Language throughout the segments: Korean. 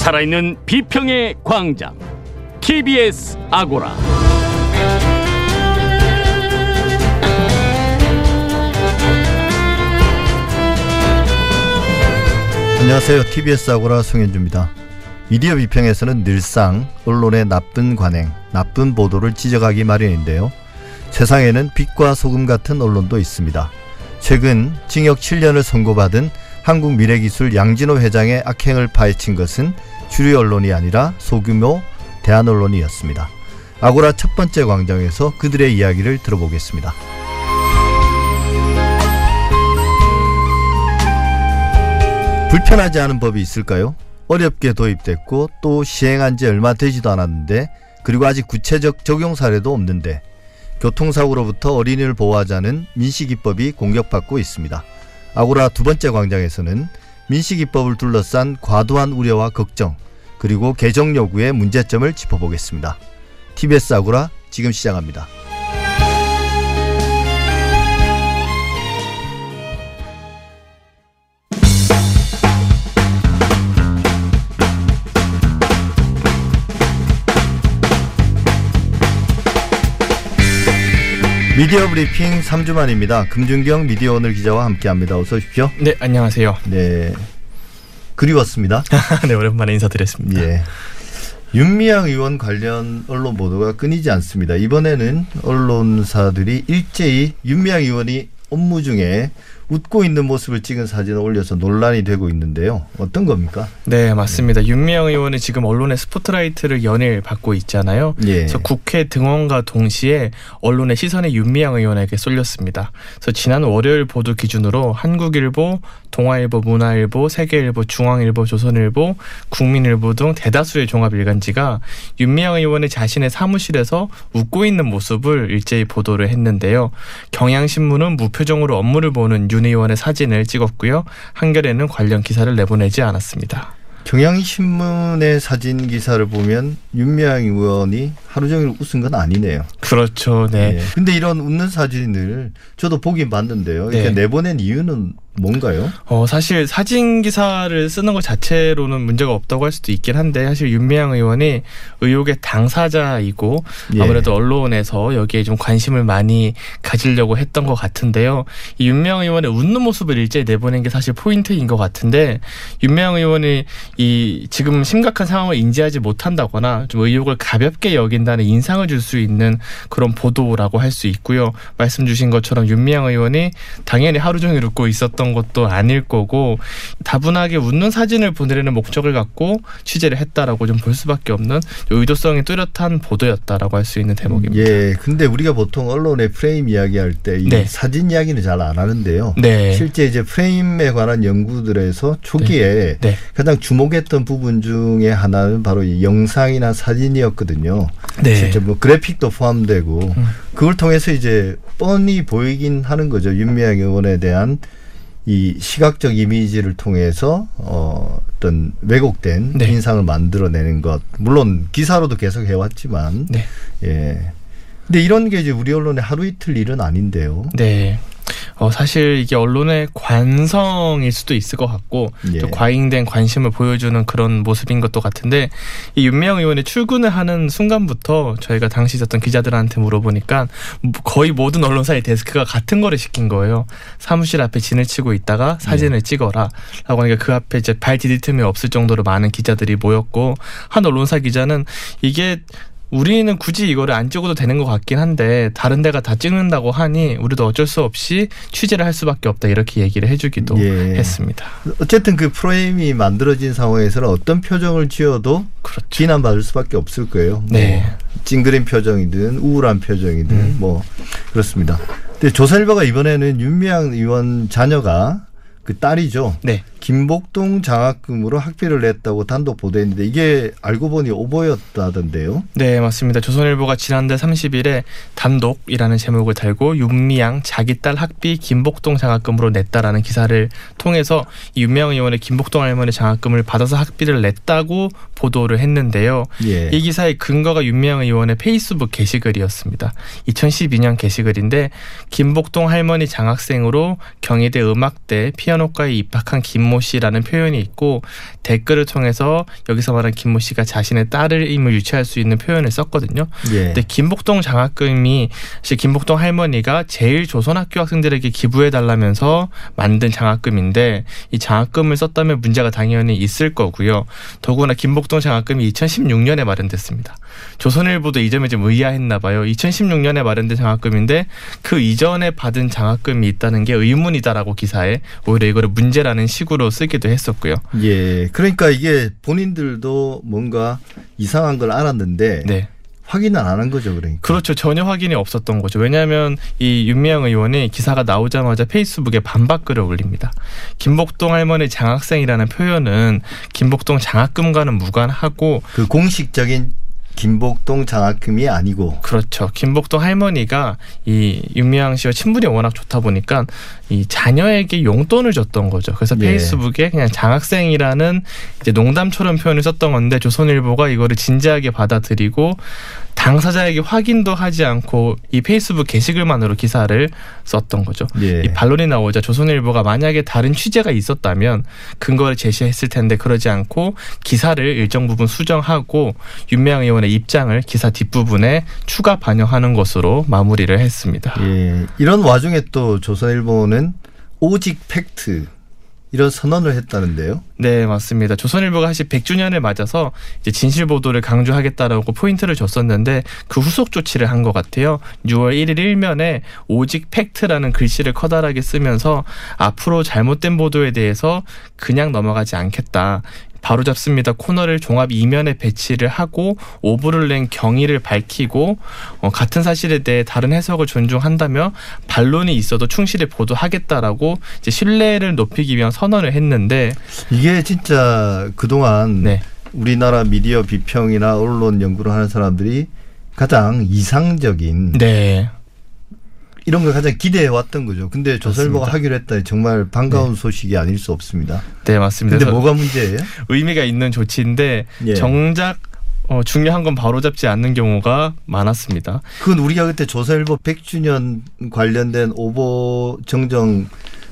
살아있는 비평의 광장 TBS 아고라 안녕하세요. TBS 아고라 송현주입니다. 미디어 비평에서는 늘상 언론의 나쁜 관행, 나쁜 보도를 지적하기 마련인데요. 세상에는 빛과 소금 같은 언론도 있습니다. 최근 징역 7년을 선고받은 한국미래기술 양진호 회장의 악행을 파헤친 것은 주류 언론이 아니라 소규모 대한 언론이었습니다. 아고라 첫 번째 광장에서 그들의 이야기를 들어보겠습니다. 불편하지 않은 법이 있을까요? 어렵게 도입됐고 또 시행한 지 얼마 되지도 않았는데 그리고 아직 구체적 적용 사례도 없는데 교통사고로부터 어린이를 보호하자는 민식이법이 공격받고 있습니다. 아고라 두 번째 광장에서는 민식이법을 둘러싼 과도한 우려와 걱정 그리고 개정 요구의 문제점을 짚어보겠습니다. TBS 아고라 지금 시작합니다. 미디어 브리핑 3주 만입니다. 금준경 미디어 오늘 기자와 함께합니다. 어서 오십시오. 네, 안녕하세요. 네, 그리웠습니다. 네, 오랜만에 인사드렸습니다. 예. 윤미향 의원 관련 언론 보도가 끊이지 않습니다. 이번에는 언론사들이 일제히 윤미향 의원이 업무 중에 웃고 있는 모습을 찍은 사진을 올려서 논란이 되고 있는데요. 어떤 겁니까? 네, 맞습니다. 윤미향 의원은 지금 언론의 스포트라이트를 연일 받고 있잖아요. 예. 그래서 국회 등원과 동시에 언론의 시선이 윤미향 의원에게 쏠렸습니다. 그래서 지난 월요일 보도 기준으로 한국일보, 동아일보, 문화일보, 세계일보, 중앙일보, 조선일보, 국민일보 등 대다수의 종합 일간지가 윤미향 의원의 자신의 사무실에서 웃고 있는 모습을 일제히 보도를 했는데요. 경향신문은 무표정으로 업무를 보는 윤 의원의 사진을 찍었고요. 한겨레는 관련 기사를 내보내지 않았습니다. 경향신문의 사진 기사를 보면 윤미향 의원이 하루 종일 웃은 건 아니네요. 그렇죠. 네. 예. 근데 이런 웃는 사진을 저도 보긴 봤는데요. 이렇게 네. 내보낸 이유는 뭔가요? 어, 사실 사진 기사를 쓰는 것 자체로는 문제가 없다고 할 수도 있긴 한데 사실 윤미향 의원이 의혹의 당사자이고 예. 아무래도 언론에서 여기에 좀 관심을 많이 가지려고 했던 것 같은데요. 이 윤미향 의원의 웃는 모습을 일제히 내보낸 게 사실 포인트인 것 같은데 윤미향 의원이 이 지금 심각한 상황을 인지하지 못한다거나 좀 의혹을 가볍게 여긴다는 인상을 줄 수 있는 그런 보도라고 할 수 있고요. 말씀 주신 것처럼 윤미향 의원이 당연히 하루 종일 웃고 있었던 것도 아닐 거고 다분하게 웃는 사진을 보내려는 목적을 갖고 취재를 했다라고 좀 볼 수밖에 없는 의도성이 뚜렷한 보도였다라고 할 수 있는 대목입니다. 예. 근데 우리가 보통 언론의 프레임 이야기할 때이 네. 사진 이야기는 잘 안 하는데요. 네. 실제 이제 프레임에 관한 연구들에서 초기에 네. 가장 주목했던 부분 중에 하나는 바로 이 영상이나 사진이었거든요. 네. 실제 뭐 그래픽도 포함되고 음. 그걸 통해서 이제 뻔히 보이긴 하는 거죠. 윤미향 의원에 대한 이 시각적 이미지를 통해서 어, 어떤 왜곡된 네. 인상을 만들어내는 것. 물론 기사로도 계속 해왔지만 네. 예. 근데 이런 게 이제 우리 언론의 하루 이틀 일은 아닌데요. 네. 어, 사실 이게 언론의 관성일 수도 있을 것 같고 예. 또 과잉된 관심을 보여주는 그런 모습인 것도 같은데 이 윤미향 의원이 출근을 하는 순간부터 저희가 당시 있었던 기자들한테 물어보니까 뭐 거의 모든 언론사의 데스크가 같은 거를 시킨 거예요. 사무실 앞에 진을 치고 있다가 사진을 찍어라. 라고 하니까 그 앞에 이제 발 디딜 틈이 없을 정도로 많은 기자들이 모였고 한 언론사 기자는 이게 우리는 굳이 이거를 안 찍어도 되는 것 같긴 한데 다른 데가 다 찍는다고 하니 우리도 어쩔 수 없이 취재를 할 수밖에 없다 이렇게 얘기를 해주기도 예. 했습니다. 어쨌든 그 프레임이 만들어진 상황에서는 어떤 표정을 지어도 그렇죠. 비난받을 수밖에 없을 거예요. 네. 뭐 찡그린 표정이든 우울한 표정이든 음. 뭐 그렇습니다. 근데 조선일보가 이번에는 윤미향 의원 자녀가 그 딸이죠. 네. 김복동 장학금으로 학비를 냈다고 단독 보도했는데 이게 알고 보니 오보였다던데요. 네, 맞습니다. 조선일보가 지난달 30일에 단독이라는 제목을 달고 윤미향 자기 딸 학비 김복동 장학금으로 냈다라는 기사를 통해서 이 윤미향 의원의 김복동 할머니 장학금을 받아서 학비를 냈다고 보도를 했는데요. 예. 이 기사의 근거가 윤미향 의원의 페이스북 게시글이었습니다. 2012년 게시글인데 김복동 할머니 장학생으로 경희대 음악대 피아노과에 입학한 김모 김모 씨라는 표현이 있고 댓글을 통해서 여기서 말한 김모 씨가 자신의 딸임을 유추할 수 있는 표현을 썼거든요. 예. 근데 김복동 장학금이 사실 김복동 할머니가 제일 조선학교 학생들에게 기부해 달라면서 만든 장학금인데 이 장학금을 썼다면 문제가 당연히 있을 거고요. 더구나 김복동 장학금이 2016년에 마련됐습니다. 조선일보도 이 점에 좀 의아했나 봐요. 2016년에 마련된 장학금인데 그 이전에 받은 장학금이 있다는 게 의문이다라고 기사에 오히려 이거를 문제라는 식으로 쓰기도 했었고요. 예. 그러니까 이게 본인들도 뭔가 이상한 걸 알았는데 네. 확인은 안한 거죠, 그러니까. 그렇죠. 전혀 확인이 없었던 거죠. 왜냐하면 이 윤미향 의원이 기사가 나오자마자 페이스북에 반박글을 올립니다. 김복동 할머니 장학생이라는 표현은 김복동 장학금과는 무관하고 그 공식적인 김복동 장학금이 아니고 그렇죠. 김복동 할머니가 이 윤미향 씨와 친분이 워낙 좋다 보니까 이 자녀에게 용돈을 줬던 거죠. 그래서 예. 페이스북에 그냥 장학생이라는 이제 농담처럼 표현을 썼던 건데 조선일보가 이거를 진지하게 받아들이고 당사자에게 확인도 하지 않고 이 페이스북 게시글만으로 기사를 썼던 거죠. 예. 이 반론이 나오자 조선일보가 만약에 다른 취재가 있었다면 근거를 제시했을 텐데 그러지 않고 기사를 일정 부분 수정하고 윤미향 의원의 입장을 기사 뒷부분에 추가 반영하는 것으로 마무리를 했습니다. 예. 이런 와중에 또 조선일보는 오직 팩트 이런 선언을 했다는데요. 네, 맞습니다. 조선일보가 사실 100주년을 맞아서 이제 진실 보도를 강조하겠다라고 포인트를 줬었는데 그 후속 조치를 한 것 같아요. 6월 1일 일면에 오직 팩트라는 글씨를 커다랗게 쓰면서 앞으로 잘못된 보도에 대해서 그냥 넘어가지 않겠다. 바로 잡습니다 코너를 종합 이면에 배치를 하고 오보를 낸 경위를 밝히고 어, 같은 사실에 대해 다른 해석을 존중한다며 반론이 있어도 충실히 보도하겠다라고 이제 신뢰를 높이기 위한 선언을 했는데 이게 진짜 그동안 네. 우리나라 미디어 비평이나 언론 연구를 하는 사람들이 가장 이상적인 네. 이런 걸 가장 기대해 왔던 거죠. 근데 조선일보가 맞습니다. 하기로 했다니 정말 반가운 소식이 아닐 수 없습니다. 네, 맞습니다. 근데 뭐가 문제예요? 의미가 있는 조치인데 예. 정작 어, 중요한 건 바로잡지 않는 경우가 많았습니다. 그건 우리가 그때 조선일보 100주년 관련된 오보 정정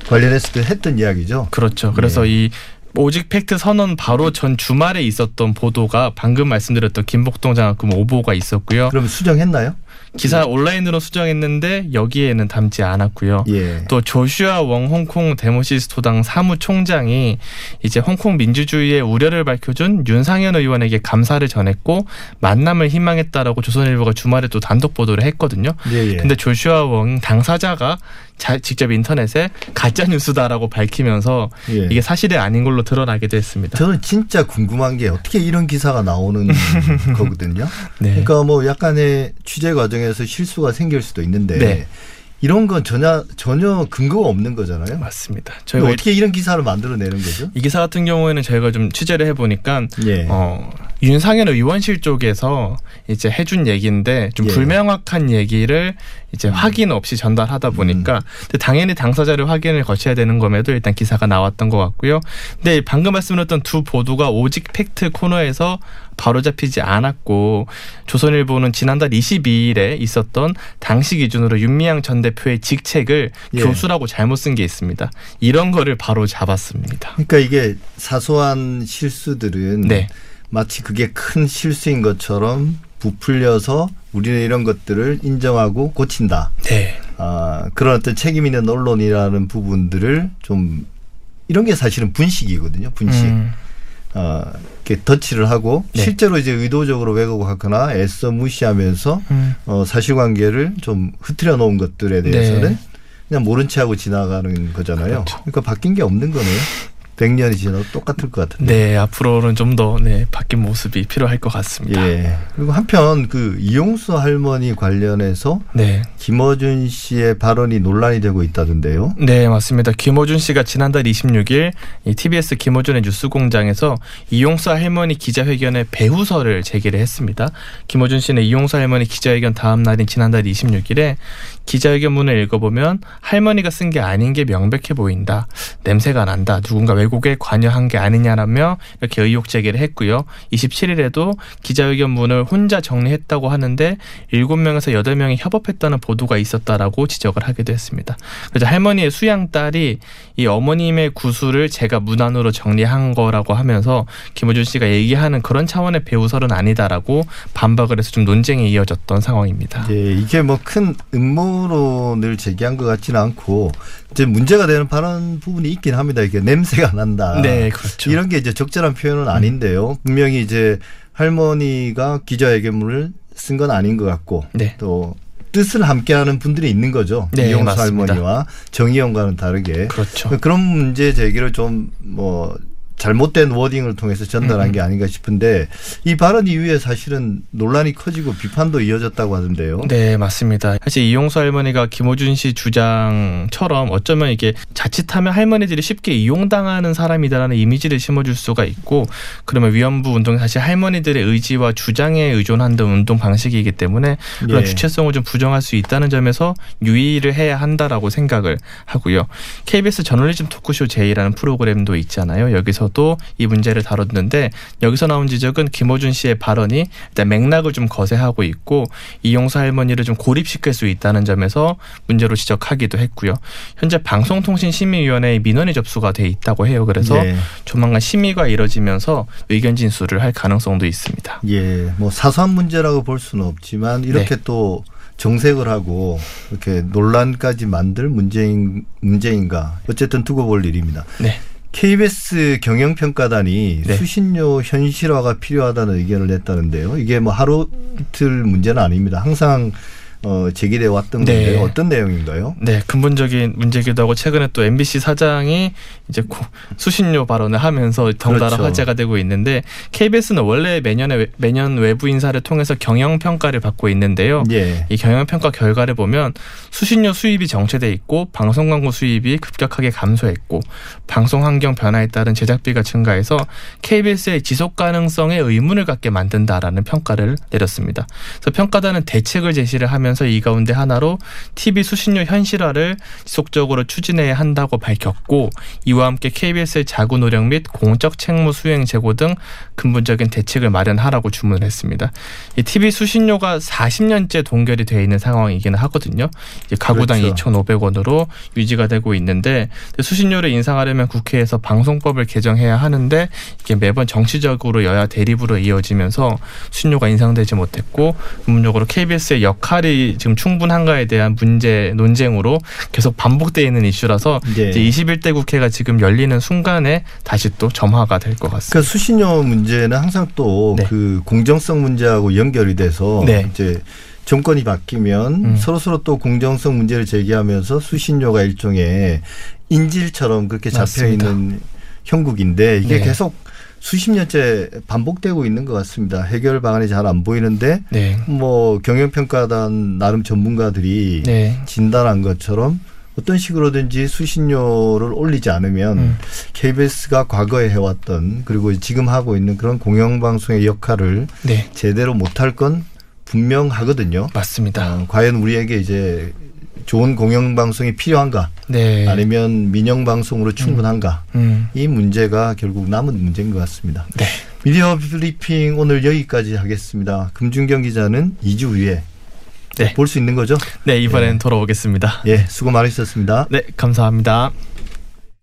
관련했을 때 했던 이야기죠. 그렇죠. 그래서 예. 이 오직 팩트 선언 바로 전 주말에 있었던 보도가 방금 말씀드렸던 김복동 장학금 오보가 있었고요. 그럼 수정했나요? 기사 온라인으로 수정했는데 여기에는 담지 않았고요. 예. 또 조슈아 웡 홍콩 데모시스토당 사무총장이 이제 홍콩 민주주의의 우려를 밝혀준 윤상현 의원에게 감사를 전했고 만남을 희망했다라고 조선일보가 주말에 또 단독 보도를 했거든요. 예, 예. 근데 조슈아 웡 당사자가 자, 직접 인터넷에 가짜 뉴스다라고 밝히면서 예. 이게 사실이 아닌 걸로 드러나기도 했습니다. 저는 진짜 궁금한 게 어떻게 이런 기사가 나오는 거거든요. 네. 그러니까 뭐 약간의 취재 과정에서 실수가 생길 수도 있는데 네. 이런 건 전혀 전혀 근거가 없는 거잖아요. 맞습니다. 저희가 어떻게 이런 기사를 만들어내는 거죠? 이 기사 같은 경우에는 저희가 좀 취재를 해보니까 예. 어, 윤상현 의원실 쪽에서 이제 해준 얘기인데 좀 예. 음. 불명확한 얘기를 이제 확인 없이 전달하다 보니까 근데 당연히 당사자를 확인을 거쳐야 되는 검에도 일단 기사가 나왔던 것 같고요. 근데 방금 말씀드렸던 두 보도가 오직 팩트 코너에서 바로 잡히지 않았고 조선일보는 지난달 22일에 있었던 당시 기준으로 윤미향 전 대표의 직책을 예. 교수라고 잘못 쓴 게 있습니다. 이런 거를 바로 잡았습니다. 그러니까 이게 사소한 실수들은 네. 마치 그게 큰 실수인 것처럼 부풀려서 우리는 이런 것들을 인정하고 고친다. 네. 아, 그런 어떤 책임 있는 언론이라는 부분들을 좀 이런 게 사실은 분식이거든요. 분식. 음. 어, 이렇게 덧칠을 하고 네. 실제로 이제 의도적으로 왜곡하거나 애써 무시하면서 음. 어, 사실관계를 좀 흐트려 놓은 것들에 대해서는 네. 그냥 모른 체 하고 지나가는 거잖아요. 그렇죠. 그러니까 바뀐 게 없는 거네요. 100년이 지나도 똑같을 것 같은데. 네, 앞으로는 좀 더 네, 바뀐 모습이 필요할 것 같습니다. 예. 그리고 한편 그 이용수 할머니 관련해서 네. 김어준 씨의 발언이 논란이 되고 있다던데요. 네, 맞습니다. 김호준 씨가 지난달 26일 이 TBS 김호준의 뉴스공장에서 이용수 할머니 기자회견에 배후설을 제기를 했습니다. 김호준 씨는 이용수 할머니 기자회견 다음 날인 지난달 26일에 기자회견문을 읽어보면 할머니가 쓴 게 아닌 게 명백해 보인다. 냄새가 난다. 누군가 왜곡에 관여한 게 아니냐라며 이렇게 의혹 제기를 했고요. 27일에도 기자회견문을 혼자 정리했다고 하는데 7명에서 8명이 협업했다는 보도가 있었다라고 지적을 하기도 했습니다. 그래서 할머니의 수양 딸이 이 어머님의 구술을 제가 문안으로 정리한 거라고 하면서 김호준 씨가 얘기하는 그런 차원의 배우설은 아니다라고 반박을 해서 좀 논쟁이 이어졌던 상황입니다. 예, 이게 뭐 큰 음모 론을 제기한 것 같지는 않고 이제 문제가 되는 발언 부분이 있긴 합니다. 이게 냄새가 난다. 네, 그렇죠. 이런 게 이제 적절한 표현은 아닌데요. 분명히 이제 할머니가 기자회견문을 쓴 건 아닌 것 같고 네. 또 뜻을 함께하는 분들이 있는 거죠. 네, 이용수 맞습니다. 할머니와 정의원과는 다르게 그렇죠. 그런 문제 제기를 좀 뭐 잘못된 워딩을 통해서 전달한 음. 게 아닌가 싶은데 이 발언 이후에 사실은 논란이 커지고 비판도 이어졌다고 하던데요. 네, 맞습니다. 사실 이용수 할머니가 김호준 씨 주장처럼 어쩌면 이게 자칫하면 할머니들이 쉽게 이용당하는 사람이다라는 이미지를 심어줄 수가 있고 그러면 위안부 운동이 사실 할머니들의 의지와 주장에 의존한는 운동 방식이기 때문에 그런 예. 주체성을 좀 부정할 수 있다는 점에서 유의를 해야 한다라고 생각을 하고요. KBS 저널리즘 토크쇼 제이라는 프로그램도 있잖아요. 여기서 도 이 문제를 다뤘는데 여기서 나온 지적은 김호준 씨의 발언이 일단 맥락을 좀 거세하고 있고 이용수 할머니를 좀 고립시킬 수 있다는 점에서 문제로 지적하기도 했고요. 현재 방송통신심의위원회에 민원이 접수가 돼 있다고 해요. 그래서 예. 조만간 심의가 이뤄지면서 의견 진술을 할 가능성도 있습니다. 예, 뭐 사소한 문제라고 볼 수는 없지만 이렇게 네. 또 정색을 하고 이렇게 논란까지 만들 문제인 문제인가 어쨌든 두고 볼 일입니다. 네. KBS 경영평가단이 네. 수신료 현실화가 필요하다는 의견을 냈다는데요. 이게 뭐 하루 이틀 문제는 아닙니다. 항상 어, 제기돼 왔던 네. 건데 어떤 내용인가요? 네, 근본적인 문제기도 하고 최근에 또 MBC 사장이 이제 고- 수신료 발언을 하면서 덩달아 그렇죠. 화제가 되고 있는데 KBS는 원래 매년에 외- 매년 외부 인사를 통해서 경영 평가를 받고 있는데요. 예. 이 경영 평가 결과를 보면 수신료 수입이 정체돼 있고 방송 광고 수입이 급격하게 감소했고 방송 환경 변화에 따른 제작비가 증가해서 KBS의 지속 가능성에 의문을 갖게 만든다라는 평가를 내렸습니다. 그래서 평가단은 대책을 제시를 하면 서 이 가운데 하나로 TV 수신료 현실화를 지속적으로 추진해야 한다고 밝혔고 이와 함께 KBS의 자구 노력 및 공적 책무 수행 제고 등 근본적인 대책을 마련하라고 주문을 했습니다. 이 TV 수신료가 40년째 동결이 되어 있는 상황이기는 하거든요. 가구당 그렇죠. 2,500원으로 유지가 되고 있는데 수신료를 인상하려면 국회에서 방송법을 개정해야 하는데 이게 매번 정치적으로 여야 대립으로 이어지면서 수신료가 인상되지 못했고 근본적으로 KBS의 역할이 지금 충분한가에 대한 문제 논쟁으로 계속 반복되어 있는 이슈라서 예. 이제 21대 국회가 지금 열리는 순간에 다시 또 점화가 될 것 같습니다. 그 수신료 문제는 항상 또 네. 그 공정성 문제하고 연결이 돼서 네. 이제 정권이 바뀌면 음. 서로 서로 또 공정성 문제를 제기하면서 수신료가 일종의 인질처럼 그렇게 잡혀 맞습니다. 있는 형국인데 이게 네. 계속 수십 년째 반복되고 있는 것 같습니다. 해결 방안이 잘 안 보이는데 네. 뭐 경영평가단 나름 전문가들이 네. 진단한 것처럼 어떤 식으로든지 수신료를 올리지 않으면 음. KBS가 과거에 해왔던 그리고 지금 하고 있는 그런 공영방송의 역할을 네. 제대로 못할 건 분명하거든요. 맞습니다. 어, 과연 우리에게 이제 좋은 공영방송이 필요한가 네. 아니면 민영방송으로 충분한가 음. 이 문제가 결국 남은 문제인 것 같습니다. 네. 미디어 브리핑 오늘 여기까지 하겠습니다. 금준경 기자는 2주 후에 네. 볼 수 있는 거죠? 네, 이번엔 예. 돌아오겠습니다. 예, 수고 많으셨습니다. 네, 감사합니다.